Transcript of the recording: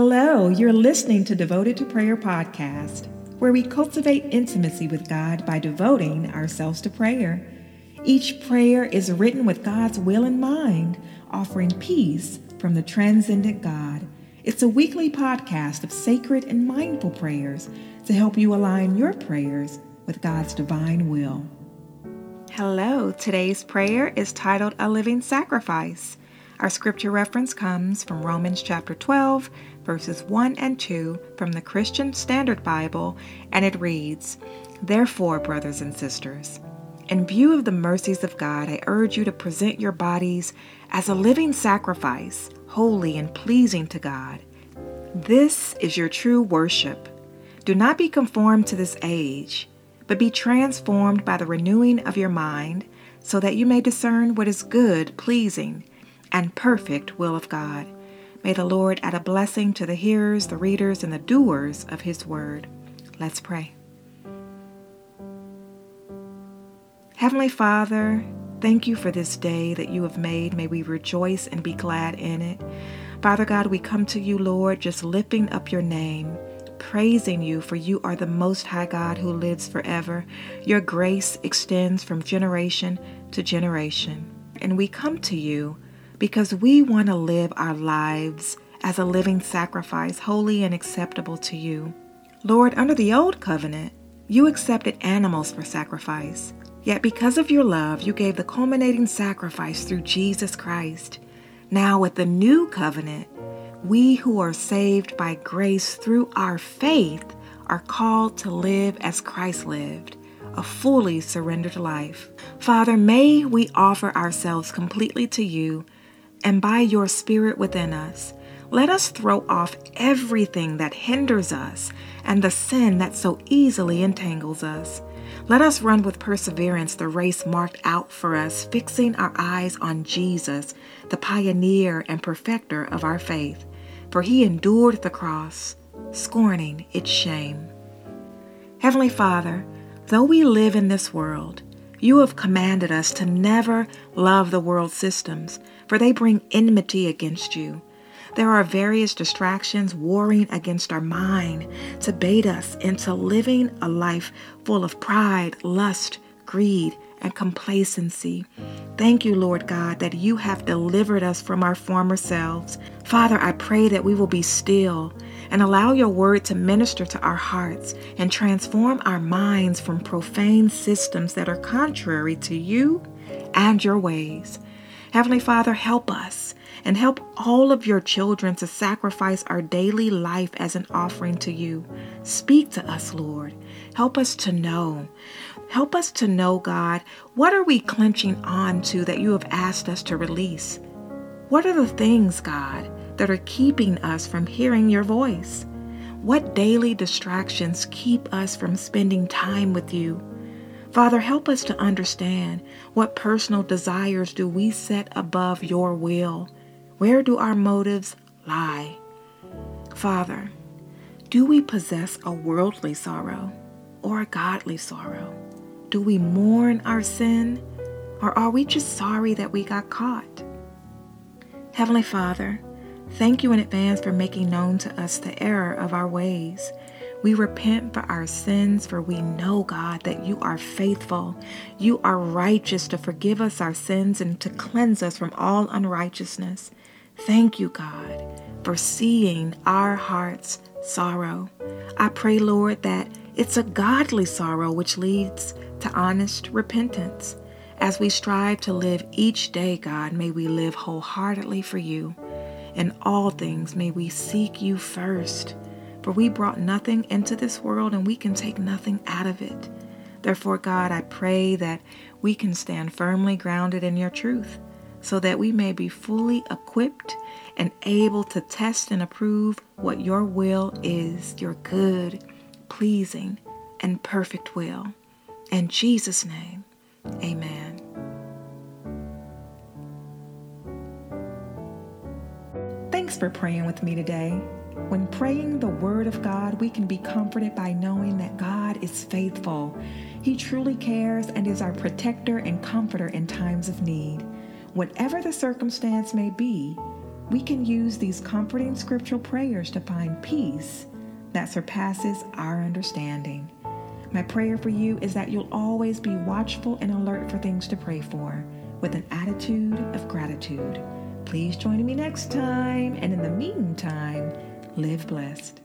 Hello, you're listening to Devoted to Prayer podcast, where we cultivate intimacy with God by devoting ourselves to prayer. Each prayer is written with God's will in mind, offering peace from the transcendent God. It's a weekly podcast of sacred and mindful prayers to help you align your prayers with God's divine will. Hello, today's prayer is titled A Living Sacrifice. Our scripture reference comes from Romans chapter 12, verses 1 and 2 from the Christian Standard Bible, and it reads Therefore, brothers and sisters, in view of the mercies of God, I urge you to present your bodies as a living sacrifice, holy and pleasing to God. This is your true worship. Do not be conformed to this age, but be transformed by the renewing of your mind, so that you may discern what is good, pleasing, and perfect will of God. May the Lord add a blessing to the hearers, the readers, and the doers of His word. Let's pray. Heavenly Father, thank you for this day that you have made. May we rejoice and be glad in it. Father God, we come to you, Lord, just lifting up your name, praising you, for you are the Most High God who lives forever. Your grace extends from generation to generation. And we come to you because we want to live our lives as a living sacrifice, holy and acceptable to you. Lord, under the old covenant, you accepted animals for sacrifice. Yet because of your love, you gave the culminating sacrifice through Jesus Christ. Now, with the new covenant, we who are saved by grace through our faith are called to live as Christ lived, a fully surrendered life. Father, may we offer ourselves completely to you and by your Spirit within us, let us throw off everything that hinders us and the sin that so easily entangles us. Let us run with perseverance the race marked out for us, fixing our eyes on Jesus, the pioneer and perfecter of our faith. For he endured the cross, scorning its shame. Heavenly Father, though we live in this world, you have commanded us to never love the world systems, for they bring enmity against you. There are various distractions warring against our mind to bait us into living a life full of pride, lust, greed, and complacency. Thank you, Lord God, that you have delivered us from our former selves. Father, I pray that we will be still and allow your word to minister to our hearts and transform our minds from profane systems that are contrary to you and your ways. Heavenly Father, help us and help all of your children to sacrifice our daily life as an offering to you. Speak to us, Lord. Help us to know. Help us to know, God, what are we clenching on to that you have asked us to release? What are the things, God, that are keeping us from hearing your voice? What daily distractions keep us from spending time with you? Father, help us to understand what personal desires do we set above your will? Where do our motives lie? Father, do we possess a worldly sorrow or a godly sorrow? Do we mourn our sin or are we just sorry that we got caught? Heavenly Father, thank you in advance for making known to us the error of our ways. We repent for our sins, for we know, God, that you are faithful. You are righteous to forgive us our sins and to cleanse us from all unrighteousness. Thank you, God, for seeing our hearts' sorrow. I pray, Lord, that it's a godly sorrow which leads to honest repentance. As we strive to live each day, God, may we live wholeheartedly for you. In all things, may we seek you first. For we brought nothing into this world and we can take nothing out of it. Therefore, God, I pray that we can stand firmly grounded in your truth so that we may be fully equipped and able to test and approve what your will is, your good, pleasing, and perfect will. In Jesus' name, amen. Thanks for praying with me today. When praying the Word of God, we can be comforted by knowing that God is faithful. He truly cares and is our protector and comforter in times of need. Whatever the circumstance may be, we can use these comforting scriptural prayers to find peace that surpasses our understanding. My prayer for you is that you'll always be watchful and alert for things to pray for with an attitude of gratitude. Please join me next time, and in the meantime, live blessed.